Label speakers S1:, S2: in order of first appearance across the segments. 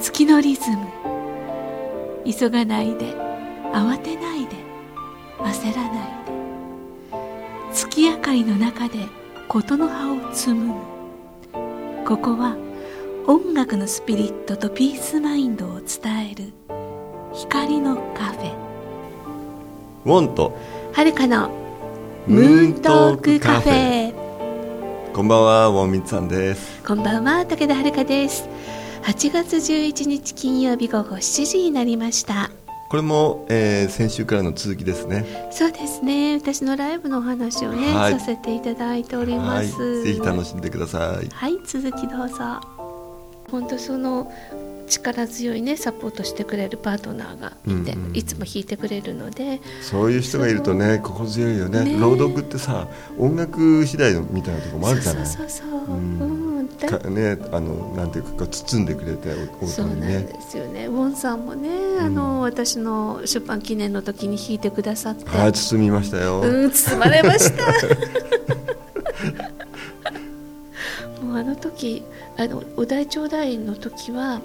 S1: 月のリズム。急がないで慌てないで焦らないで。月明かりの中で事の葉を紡ぐ。ここは音楽のスピリットとピースマインドを伝える光のカフェ。
S2: ウォンと
S1: はるかのムーントークカフェ。
S2: こんばんはウォンミツさんです。
S1: こんばんは武田遥です8月11日金曜日午後7時になりました。
S2: これも、えー、先週からの続きですね。
S1: そうですね。私のライブのお話をね、はい、させていただいております、
S2: はい、ぜひ楽しんでください。
S1: はい。続きどうぞ。本当その力強いねサポートしてくれるパートナーがいて、うんうん、いつも弾いてくれるので
S2: そういう人がいるとね心強いよね、ね、朗読ってさ音楽次第みたいなところもあるじゃない
S1: そうそうそう、うん。
S2: かねあのなんていうか包んでくれて
S1: おそうなんですよね。ウォンさんもね、あの私の出版記念の時に弾いてくださって。
S2: はい包みましたよ。
S1: うん包まれました。もうあの時あのお題頂戴の時は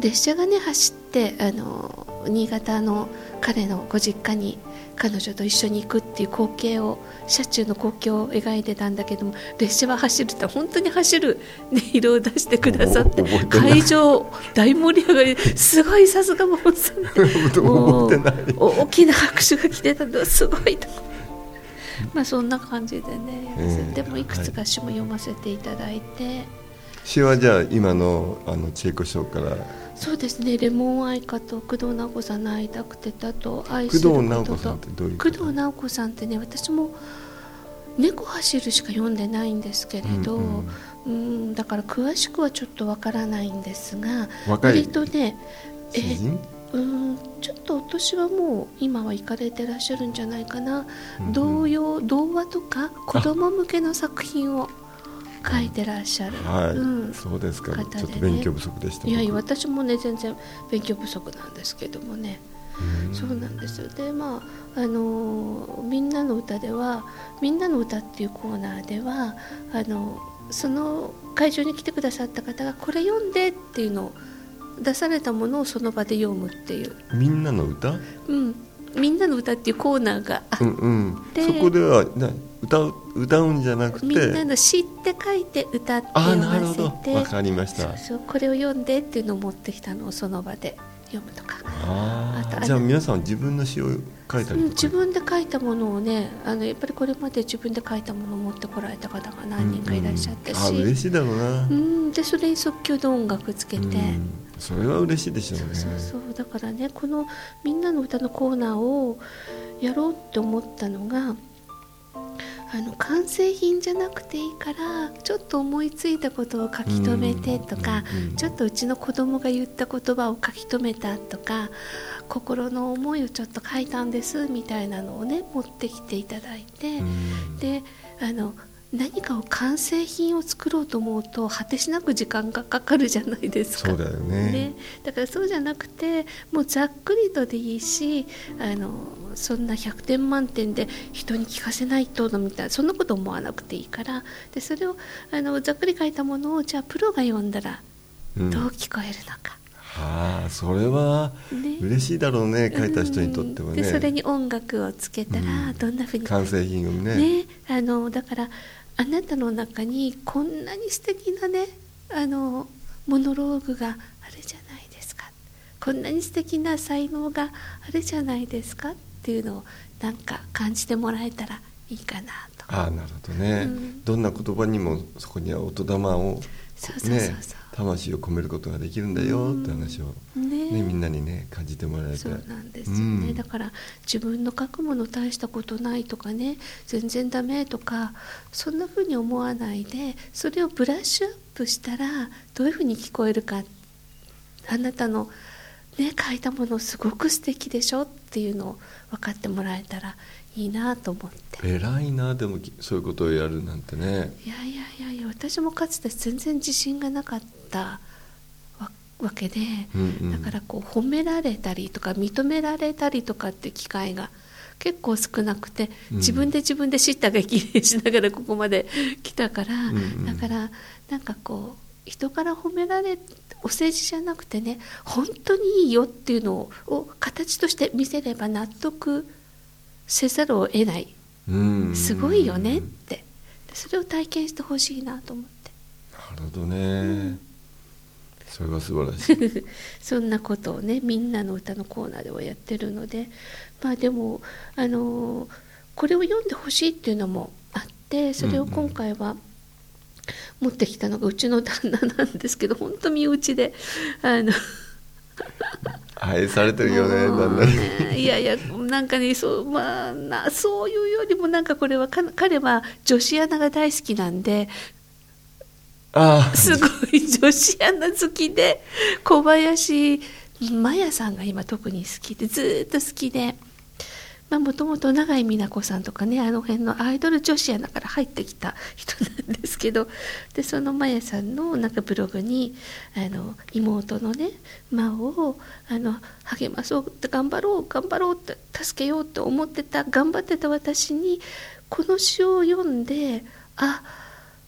S1: 列車がね走ってあの新潟の彼のご実家に彼女と一緒に行くっていう光景を車中の光景を描いてたんだけども列車は走るって本当に走る、ね、色を出してくださって会場大盛り上がりすごいさすがもうさ 大きな拍手が来てたのすごいと。まあそんな感じでね、えー、でもいくつか詩も読ませていただいて、
S2: 詩はじゃあ今のあの千恵子賞から。
S1: そうですね。レモン愛花と工藤直子さんの会いたくてたと愛
S2: すること。と工藤直子さんってどういう
S1: 工藤直子さんってね私も猫走るしか読んでないんですけれど、うんうん、うんだから詳しくはちょっとわからないんですが割とねえうんちょっとお年はもう今は行かれてらっしゃるんじゃないかな、うんうん、童謡童話とか子供向けの作品を書いてらっしゃる、
S2: はい、うん、そうですか、ね、ちょっと勉強不足でした
S1: いやいや私もね全然勉強不足なんですけどもね。そうなんですよ。でまああのみんなの歌では「みんなの歌」っていうコーナーではあのその会場に来てくださった方がこれ読んでっていうのを出されたものをその場で読むっていう。
S2: みんなの歌？
S1: うんみんなの歌っていうコーナーがあって、うんうん、
S2: そこではな歌う歌うんじゃなくて。
S1: みんなの知って書いて歌って読ませて。
S2: わかりました。
S1: そうこれを読んでっていうのを持ってきたのをその場で読むとか。
S2: ああじゃあ皆さん自分の詩を書いたり
S1: 自分で書いたものをねあのやっぱりこれまで自分で書いたものを持ってこられた方が何人かいらっしゃったし、
S2: うん。うん、あ嬉しいだろうな、
S1: うん、でそれに即興で音楽つけて、うん、
S2: それは嬉しいでしょうね。
S1: そうそう。だからねこの「みんなの歌のコーナーをやろうって思ったのがあの完成品じゃなくていいからちょっと思いついたことを書き留めてとか、ちょっとうちの子供が言った言葉を書き留めたとか心の思いをちょっと書いたんですみたいなのをね持ってきていただいて、であの何かを完成品を作ろうと思うと果てしなく時間がかかるじゃないですか。
S2: そうだよね、ね、
S1: だからそうじゃなくてもうざっくりとでいいしあのそんな100点満点で人に聞かせないとのみたいなそんなこと思わなくていいから。でそれをあのざっくり書いたものをじゃあプロが読んだらどう聞こえるのか。
S2: うん、はあそれは嬉しいだろうね、ね、書いた人にとってはね。
S1: でそれに音楽をつけたらどんなふうに、
S2: 完成品をね。
S1: ね。あのだからあなたの中にこんなに素敵なねあのモノローグがあるじゃないですか。こんなに素敵な才能があるじゃないですか。っていうのをなんか感じてもらえたらいいかなと。
S2: ああなるほどね、うん、どんな言霊にもそこには音玉を
S1: そうそうそうそう、ね
S2: 魂を込めることができるんだよって話を、ね、ね、みんなにね感じてもらえて。
S1: そうなんですよね、うん、だから自分の書くもの大したことないとかね全然ダメとかそんなふうに思わないでそれをブラッシュアップしたらどういうふうに聞こえるか。あなたのね書いたものすごく素敵でしょっていうのを分かってもらえたらいいなと思って。
S2: 偉いなでもそういうことをやるなんてね。
S1: いやいやいやいや私もかつて全然自信がなかったわけで、うんうん、だからこう褒められたりとか認められたりとかって機会が結構少なくて自分で自分で知った激励しながらここまで来たから、うんうん、だからなんかこ人から褒められお世辞じゃなくてね本当にいいよっていうのを形として見せれば納得せざるを得ない。
S2: うん。
S1: すごいよねって。それを体験してほしいなと思って。
S2: なるほどね、それは素晴らしい。
S1: そんなことをねみんなの歌のコーナーではやってるのでまあでもあのこれを読んでほしいっていうのもあってそれを今回は持ってきたのがうちの旦那なんですけど本当身内であの
S2: 愛されてるよね旦那に。
S1: ねいやいやなんかねそう,、まあ、なそういうよりもなんかこれはか彼は女子アナが大好きなんで
S2: ああ。
S1: すごい女子アナ好きで小林麻也さんが今特に好きでずーっと好きでもともと永井美奈子さんとかねあの辺のアイドル女子アナから入ってきた人なんですけどでその麻也さんのなんかブログにあの妹のね真央をあの励まそうって頑張ろう頑張ろうって助けようって思ってた頑張ってた私にこの詩を読んであ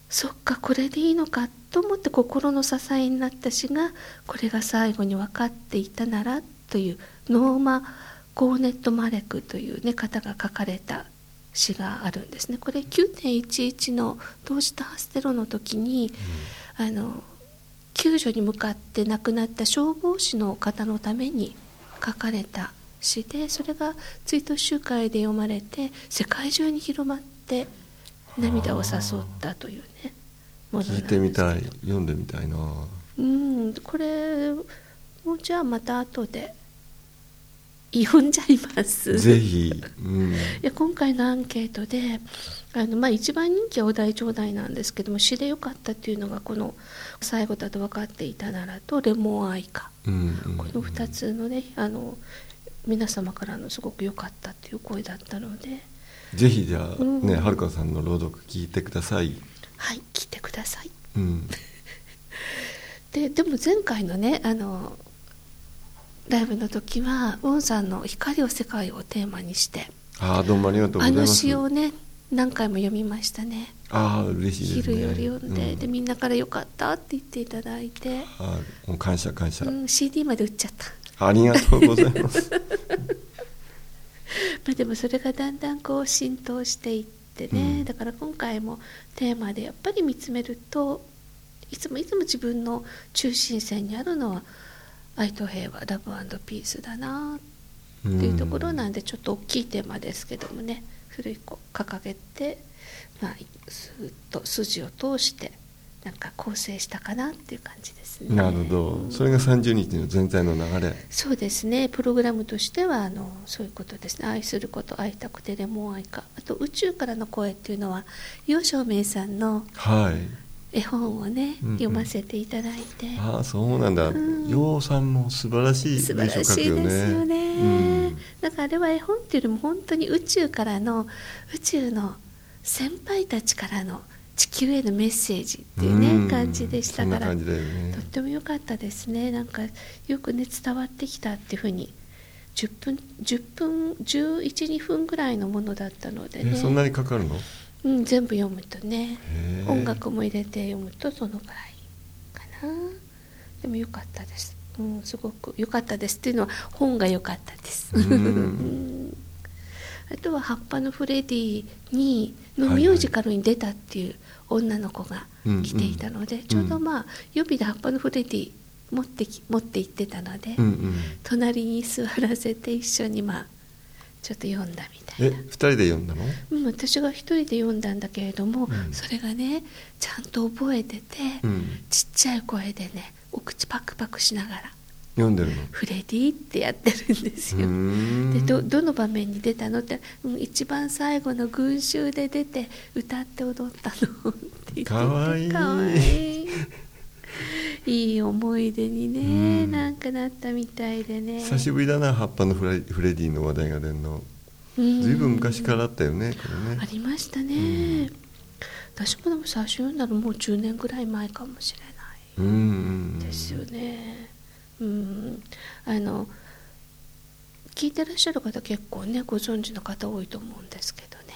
S1: そっかこれでいいのかと思って心の支えになった詩がこれが最後に分かっていたならというノーマ・ゴーネット・マレクという、ね、方が書かれた詩があるんですね。これ9.11の同時多発テロの時に、あの救助に向かって亡くなった消防士の方のために書かれた詩でそれが追悼集会で読まれて世界中に広まって涙を誘ったというね。もの
S2: 聞いてみたい。読んでみたいな。
S1: うん。これもじゃあまた後で読 んじゃいます。
S2: ぜひ、うん、
S1: いや今回のアンケートであの、まあ、一番人気はお題頂戴なんですけども詩でよかったっていうのがこの「最後だと分かっていたなら」と「レモンアイカ」
S2: うんうん
S1: この2つのねあの皆様からのすごく良かったっていう声だったので。
S2: ぜひじゃあ
S1: うん。
S2: ねはるかさんの朗読聞いてください、
S1: はい聞いてください。
S2: うん、
S1: ででも前回のねあのライブの時はウォンさんの「光を世界」をテーマにして
S2: ああどうもありがとうございます。
S1: 詩をね何回も読みましたね。
S2: ああ嬉しいですね。
S1: 昼より読んで,、
S2: うん。
S1: でみんなから「よかった」って言っていただいて、
S2: あーもう感謝感謝、
S1: うん、CD まで売っちゃった、
S2: ありがとうございます。
S1: まあ、でもそれがだんだんこう浸透していってね、
S2: うん。
S1: だから今回もテーマでやっぱり見つめるといつもいつも自分の中心線にあるのは愛と平和ラブピースだなっていうところなんでちょっと大きいテーマですけどもね。古い子掲げて、まあ、スーッと筋を通してなんか構成したかなっていう感じですね。
S2: なるほど。それが30日の全体の流れ。
S1: そうですね。プログラムとしてはあのそういうことですね。愛すること会いたくてレモン愛か。あと宇宙からの声っていうのは楊照明さんの
S2: はい
S1: 絵本をね、
S2: うんうん。
S1: 読ませていただいて。
S2: ああそうなんだ。
S1: うん。
S2: ようさんも素晴らしい
S1: 素晴らしいですよね、
S2: うん。
S1: だからあれは絵本っていうよりも本当に宇宙からの宇宙の先輩たちからの地球へのメッセージっていうね、
S2: うん。
S1: 感じでしたから。
S2: そんな感じだよ
S1: と
S2: ね
S1: っても良かったですね。なんかよくね伝わってきたっていうふうに10分10分112分ぐらいのものだったのでね。
S2: えそんなにかかるの？
S1: うん、全部読むとね音楽も入れて読むとそのぐらいかな。でも良かったです、うん、すごく良かったですっていうのは本が良かったです、あとは「葉っぱのフレディに」のミュージカルに出たっていう女の子が来ていたので、ちょうどまあ予備で「葉っぱのフレディ持ってき持って行ってたので、
S2: うんうん。
S1: 隣に座らせて一緒にまあちょっと読んだみたいな。
S2: え二人で読んだの？
S1: うん、私が一人で読んだんだけれども、
S2: うん。
S1: それがねちゃんと覚えてて、
S2: うん。
S1: ちっちゃい声でねお口パクパクしながら
S2: 読んでるの「
S1: フレディ」ってやってるんですよ。でどどの場面に出たのって、うん、一番最後の群衆で出て歌って踊ったのって言ってて
S2: かわいい
S1: いい思い出にね、
S2: うん。
S1: なんかなったみたいでね。
S2: 久しぶりだな葉っぱのフレフレディの話題が出るの。
S1: うん。
S2: ずいぶん昔からあったよねこれ
S1: あ
S2: ね
S1: りましたね、私もでも最初読んだのもう10年ぐらい前かもしれない。ですよね。うん。あの聞いてらっしゃる方結構ねご存知の方多いと思うんですけどね。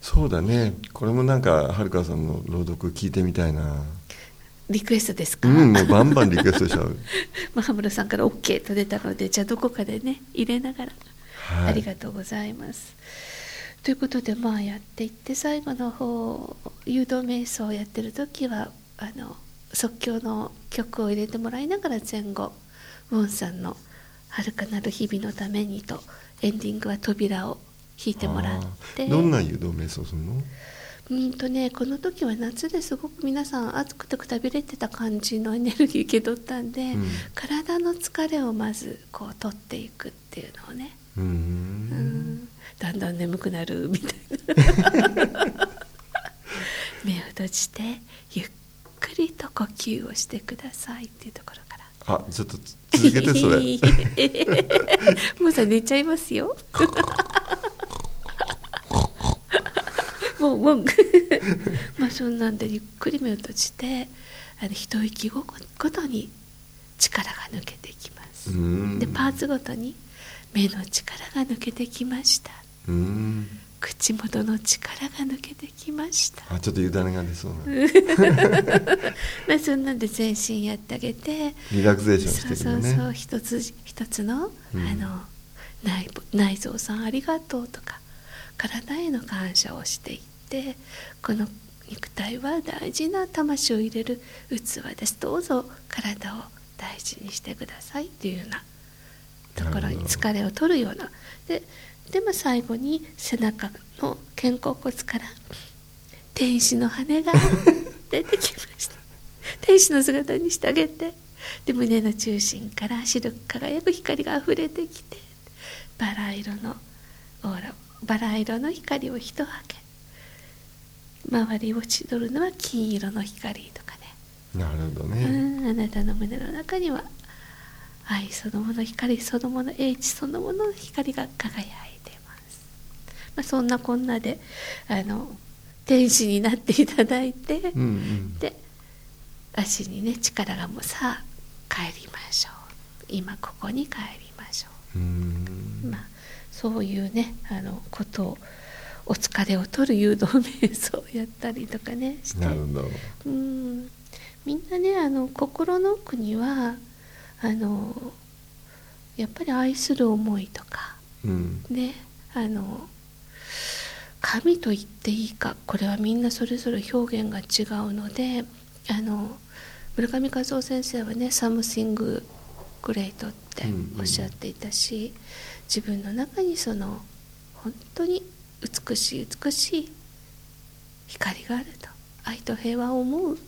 S2: そうだね。これもなんかはるかさんの朗読聞いてみたいな
S1: リクエストですか、
S2: うんもうバンバンリクエストしちゃう。
S1: まあ羽村さんから OK と出たのでじゃあどこかでね入れながら、
S2: はい。
S1: ありがとうございます。ということでまあやっていって最後の方誘導瞑想をやってる時はあの即興の曲を入れてもらいながら前後ウォンさんの「遥かなる日々のために」とエンディングは扉を弾いてもらって。
S2: どんな誘導瞑想するの？
S1: うんとねこの時は夏ですごく皆さん暑くてくたびれてた感じのエネルギー受け取ったんで、
S2: うん。
S1: 体の疲れをまずこう取っていくっていうのをね。
S2: う
S1: ん。だんだん眠くなるみたいな。目を閉じてゆっくりと呼吸をしてくださいっていうところから。
S2: あちょっと続けてそれ。
S1: もうさ寝ちゃいますよもうもうまあそんなんでゆっくり目を閉じてあの一息ごごとに力が抜けていきます、でパーツごとに目の力が抜けてきました。口元の力が抜けてきました。
S2: あちょっと委ねが出そうな。
S1: まあそんなんで全身やってあげて
S2: リラクゼーションし
S1: そうそ
S2: てくるね
S1: うそう一つ一つの,、
S2: うん。
S1: あの内部内臓さんありがとうとか体への感謝をしていってこの肉体は大事な魂を入れる器です。どうぞ体を大事にしてください。っていうようなところに疲れを取るような。ででも最後に背中の肩甲骨から天使の羽が 出てきました。天使の姿にしてあげて。で胸の中心から白く輝く光があふれてきてバラ色のオーラバラ色の光を一はけ周りを千鳥るのは金色の光とかね。
S2: なるほど
S1: う
S2: ね
S1: んあなたの胸の中には愛そのもの光そのもの英知そのものの光が輝いています、まあ、そんなこんなであの天使になっていただいて、
S2: うんうん。
S1: で足にね力がもうさあ帰りましょう。今ここに帰りましょ
S2: う。
S1: まあそういうねあのことをお疲れを取る誘導瞑想をやったりとかねして
S2: なるほど。
S1: うん。みんなねあの心の奥にはあのやっぱり愛する思いとか
S2: うん。
S1: ねあの神と言っていいかこれはみんなそれぞれ表現が違うのであの村上和夫先生はね「Something Great」っておっしゃっていたし、自分の中にその本当に美しい美しい。光があると。愛と平和を思う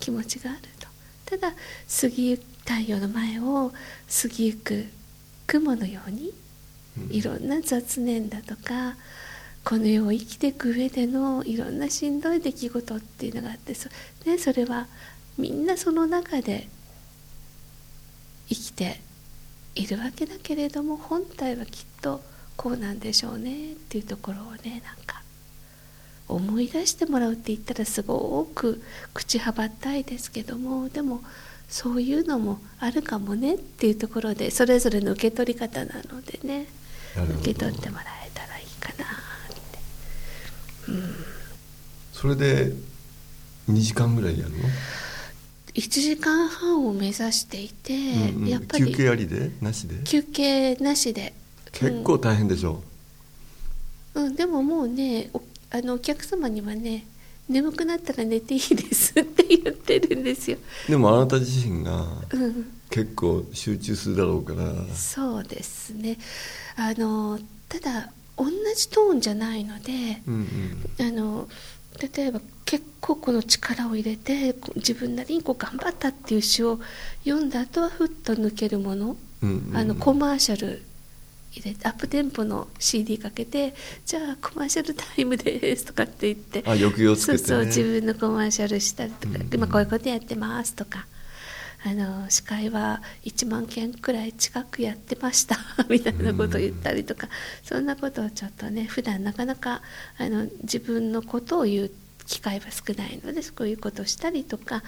S1: 気持ちがあると。ただ過ぎゆく太陽の前を過ぎゆく雲のようにいろんな雑念だとかこの世を生きていく上でのいろんなしんどい出来事っていうのがあってそ,、ね、それはみんなその中で生きているわけだけれども本体はきっとこうなんでしょうねっていうところをねなんか思い出してもらうって言ったらすごく口はばったいですけどもでもそういうのもあるかもねっていうところでそれぞれの受け取り方なのでね受け取ってもらえたらいいかなって。
S2: それで2時間ぐらいやるの、
S1: 1時間半を目指していて、
S2: うんうん。
S1: やっぱり
S2: 休憩ありで？なしで？
S1: 休憩なしで
S2: 結構大変でしょ、
S1: うん、でももうねおあのお客様にはね眠くなったら寝ていいですって言ってるんですよ。
S2: でもあなた自身が
S1: うん、
S2: 結構集中するだろうから。
S1: そうですね。あのただ同じトーンじゃないので、
S2: うんうん。
S1: あの例えば結構この力を入れて自分なりにこう頑張ったっていう詩を読んだ後はふっと抜けるもの、
S2: うんうん。
S1: あのコマーシャル入れてアップテンポの CD かけてじゃあコマーシャルタイムですとかって言って
S2: あ抑揚つけて、ね、
S1: そうそう自分のコマーシャルしたりとか、
S2: うんうん。
S1: 今こういうことやってますとかあの司会は1万件くらい近くやってました みたいなことを言ったりとか、そんなことをちょっとね普段なかなかあの自分のことを言う機会は少ないのでそういうことをしたりとか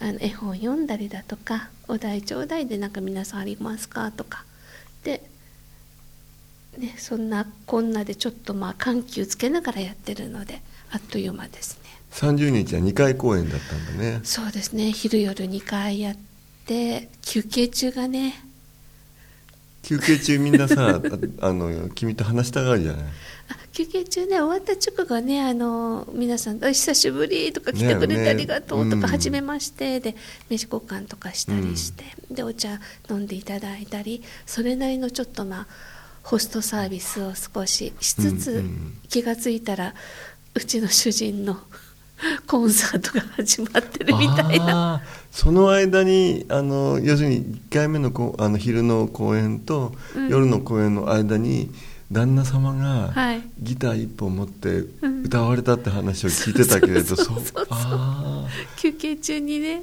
S1: あの絵本読んだりだとかお題ちょうだいでなんか皆さんありますかとかでね、そんなこんなでちょっとまあ緩急つけながらやってるのであっという間ですね。
S2: 30日は2回公演だったんだね。
S1: そうですね。昼夜2回やって休憩中がね。
S2: 休憩中みんなさあ あの君と話したがるじゃない。
S1: あ休憩中ね終わった直後ねあの皆さん「お久しぶり」とか来てくれてありがとうとか「
S2: ねねうん。
S1: はじめまして」で名刺交換とかしたりして、でお茶飲んでいただいたりそれなりのちょっとまあホストサービスを少ししつつ、
S2: うんうん。
S1: 気がついたらうちの主人の コンサートが始まってるみたいな。
S2: その間にあの要するに1回目のこあの昼の公演と、
S1: うん。
S2: 夜の公演の間に旦那様が
S1: はい。
S2: ギター一本持って
S1: うん。
S2: 歌われたって話を聞いてたけれど、
S1: 休憩中にね。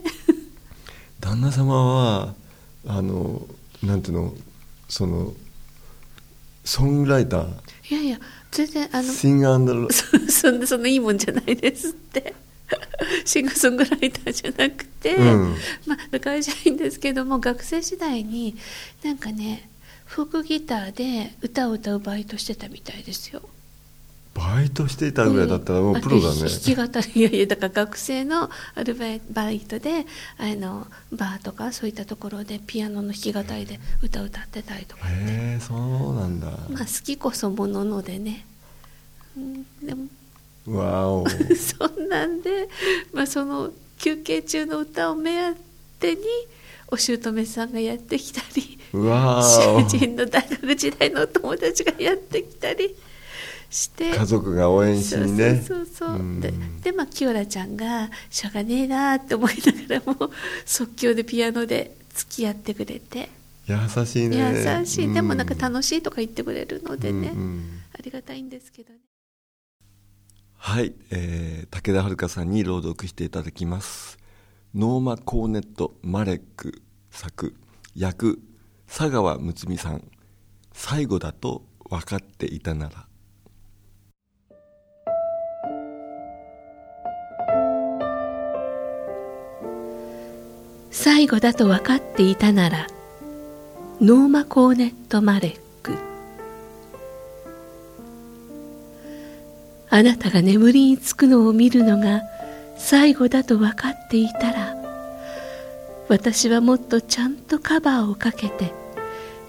S2: 旦那様はあのなんていうのそのソングライター。
S1: いやいや全然あの
S2: シンガー
S1: そそんなそんないいもんじゃないですって。シンガーソングライターじゃなくて、
S2: うん。
S1: まあ会社員ですけども学生時代になんかねフォークギターで歌を歌うバイトしてたみたいですよ。
S2: バイトしていたぐらいだったらもうプロだね、
S1: 弾き語りいやいやだから学生のアルバイトであのバーとかそういったところでピアノの弾き語りで歌を歌ってたりとかって。
S2: へえそうなんだ、
S1: まあ好きこそもののでね、うん、でも
S2: わお。
S1: そんなんで、まあ、その休憩中の歌を目当てにお姑さんがやってきたり主人の大学時代のお友達がやってきたりして
S2: 家族が応援しにね。
S1: そうそうそうででまあ清良ちゃんがしょうがねえなって思いながらも 即興でピアノで付き合ってくれて、
S2: 優しいね。
S1: 優しい。でもなんか
S2: し
S1: 楽しいとか言ってくれるのでね、
S2: うんうん。
S1: ありがたいんですけどね。
S2: はい、えー武田遥さんに朗読していただきます。ノーマ・コーネット・マレック作。訳佐川睦さん。最後だと分かっていたなら
S1: 最後だと分かっていたならノーマ・コーネット・マレック。あなたが眠りにつくのを見るのが最後だと分かっていたら私はもっとちゃんとカバーをかけて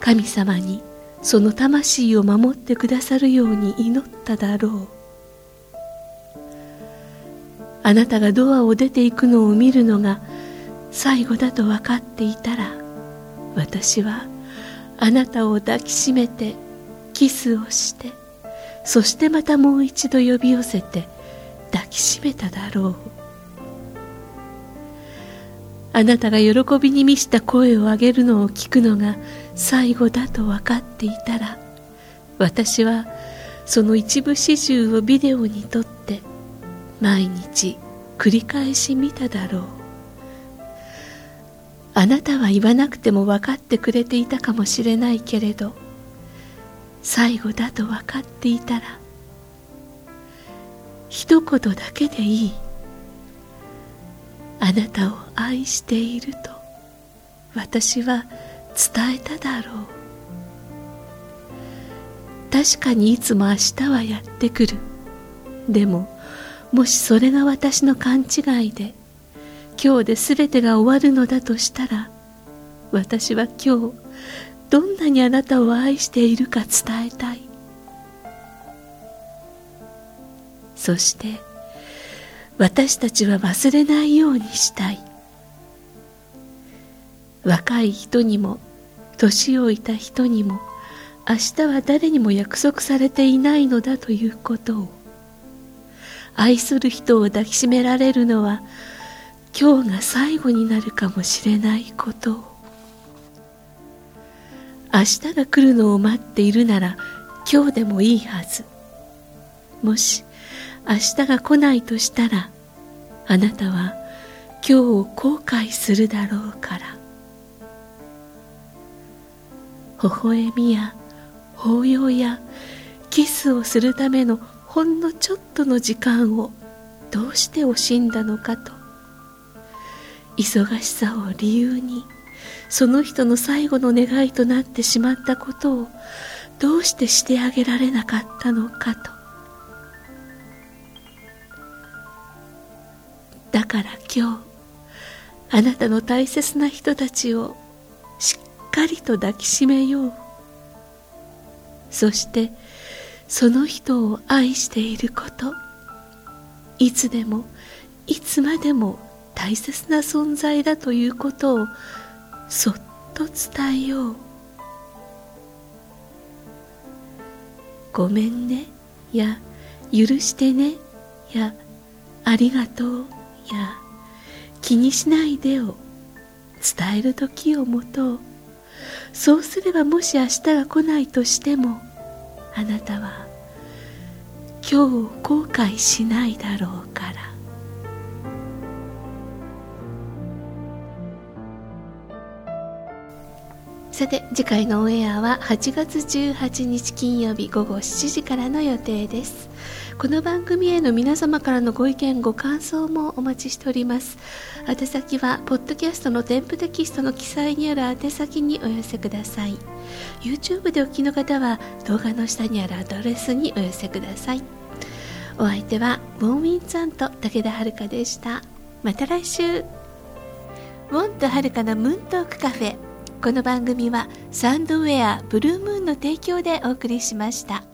S1: 神様にその魂を守ってくださるように祈っただろう。あなたがドアを出ていくのを見るのが最後だと分かっていたら私はあなたを抱きしめてキスをしてそしてまたもう一度呼び寄せて抱きしめただろう。あなたが喜びに満ちた声を上げるのを聞くのが最後だと分かっていたら私はその一部始終をビデオに撮って毎日繰り返し見ただろう。あなたは言わなくても分かってくれていたかもしれないけれど最後だと分かっていたら一言だけでいい。あなたを愛していると私は伝えただろう。確かにいつも明日はやってくる。でももしそれが私の勘違いで今日で全てが終わるのだとしたら私は今日どんなにあなたを愛しているか伝えたい。そして私たちは忘れないようにしたい。若い人にも年老いた人にも明日は誰にも約束されていないのだということを愛する人を抱きしめられるのは今日が最後になるかもしれないことを。明日が来るのを待っているなら今日でもいいはず。もし明日が来ないとしたらあなたは今日を後悔するだろうから。微笑みや抱擁やキスをするためのほんのちょっとの時間をどうして惜しんだのかと忙しさを理由にその人の最後の願いとなってしまったことをどうしてしてあげられなかったのかと。だから今日あなたの大切な人たちをしっかりと抱きしめよう。そしてその人を愛していることいつでもいつまでも大切な存在だということをそっと伝えよう。ごめんね。や許してね。やありがとう。や気にしないでを伝える時を持とう。そうすればもし明日が来ないとしてもあなたは今日を後悔しないだろうから。さて次回のオンエアは8月18日金曜日午後7時からの予定です。この番組への皆様からのご意見ご感想もお待ちしております。宛先はポッドキャストの添付テキストの記載にある宛先にお寄せください。YouTube でお聞きの方は動画の下にあるアドレスにお寄せください。お相手はウォンウィンさんと武田遥でした。また来週。ウォンとはるかのムーントークカフェ。この番組はサンドウェアブルームーンの提供でお送りしました。